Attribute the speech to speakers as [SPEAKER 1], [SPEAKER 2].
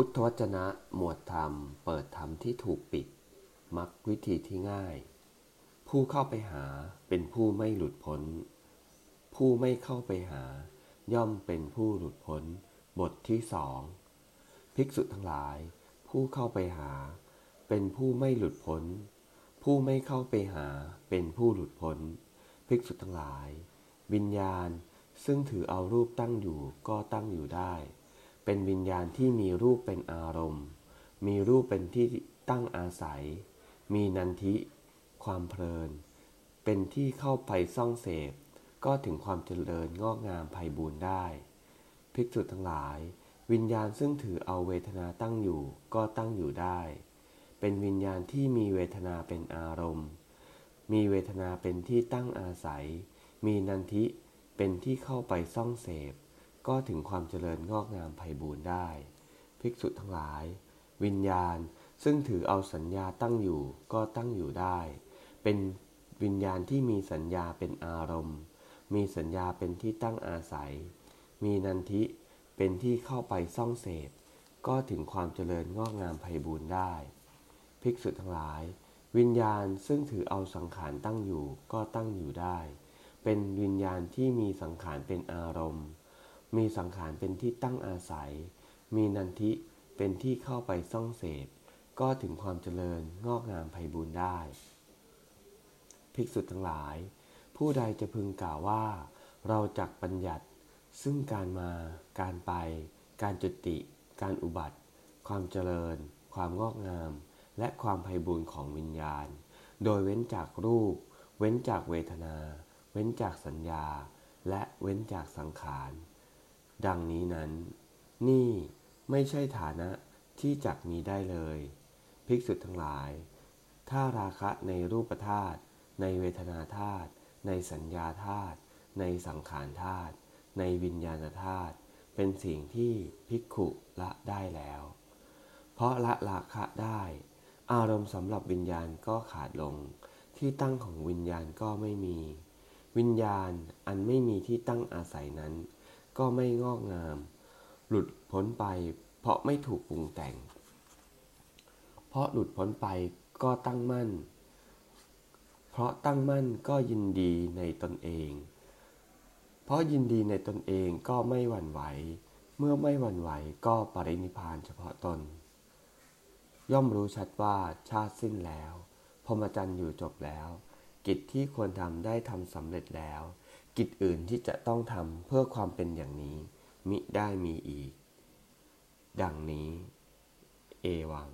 [SPEAKER 1] พุทธวจนะหมวดธรรม เปิดธรรมที่ถูกปิด มักวิธีที่ง่าย ผู้เข้าไปหาเป็นผู้ไม่หลุดพ้น ผู้ไม่เข้าไปหา ย่อมเป็นผู้หลุดพ้น บทที่สองภิกษุทั้งหลาย ผู้เข้าไปหา เป็นผู้ไม่หลุดพ้น ผู้ไม่เข้าไปหาเป็นผู้หลุดพ้น ภิกษุทั้งหลาย วิญญาณซึ่งถือเอารูปตั้งอยู่ก็ตั้งอยู่ได้ เป็นวิญญาณที่มีรูปเป็นอารมณ์ มีรูปเป็นที่ตั้งอาศัย มีนันทิ ความเพลิน เป็นที่เข้าไปซ่องเสพ ก็ถึงความเจริญงอกงามไพบูรณ์ได้ ภิกษุทั้งหลาย วิญญาณซึ่งถือเอาเวทนาตั้งอยู่ก็ตั้งอยู่ได้ เป็นวิญญาณที่มีเวทนาเป็นอารมณ์ มีเวทนาเป็นที่ตั้งอาศัย มีนันทิ เป็นที่เข้าไปซ่องเสพ ก็ถึงความเจริญงอกงามไพบูรณ์ได้ ภิกษุทั้งหลาย วิญญาณซึ่งถือเอาสัญญาตั้งอยู่ก็ตั้งอยู่ได้ เป็นวิญญาณที่มีสัญญาเป็นอารมณ์ มีสัญญาเป็นที่ตั้งอาศัย มีนันทิเป็นที่เข้าไปซ่องเสพ ก็ถึงความเจริญงอกงามไพบูรณ์ได้ ภิกษุทั้งหลาย วิญญาณซึ่งถือเอาสังขารตั้งอยู่ก็ตั้งอยู่ได้ เป็นวิญญาณที่มีสังขารเป็นอารมณ์ มีสังขารเป็นที่ตั้งอาศัย มีนันทิเป็นที่เข้าไปซ่องเสพ ก็ถึงความเจริญงอกงามไพบูรณ์ได้ ภิกษุทั้งหลาย ผู้ใดจะพึงกล่าวว่า เราจักบัญญัติ ซึ่งการมา การไป การจุติ การอุบัติ ความเจริญ ความงอกงาม และความไพบูรณ์ของวิญญาณ โดยเว้นจากรูป เว้นจากเวทนา เว้นจากสัญญา และเว้นจากสังขาร ดังนี้นั้น นี่ไม่ใช่ฐานะที่จักมีได้เลย ภิกษุทั้งหลาย ถ้าราคะในรูปธาตุในเวทนาธาตุในสัญญาธาตุในสังขารธาตุในวิญญาณธาตุเป็นสิ่งที่ภิกขุละได้แล้ว เพราะละราคะได้ อารมณ์สำหรับวิญญาณก็ขาดลง ที่ตั้งของวิญญาณก็ไม่มี วิญญาณอันไม่มีที่ตั้งอาศัยนั้น ก็ไม่งอกงาม หลุดพ้นไป เพราะไม่ถูกปรุงแต่ง เพราะหลุดพ้นไปก็ตั้งมั่น เพราะตั้งมั่นก็ยินดีในตนเอง เพราะยินดีในตนเองก็ไม่หวั่นไหว เมื่อไม่หวั่นไหวก็ปรินิพานเฉพาะตน ย่อมรู้ชัดว่าชาติสิ้นแล้วพรหมจรรย์อยู่จบแล้ว กิจที่ควรทำได้ทำสำเร็จแล้ว กิจอื่นที่จะต้องทำเพื่อความเป็นอย่างนี้ มิได้มีอีก ดังนี้ เอวัง